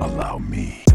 Allow me.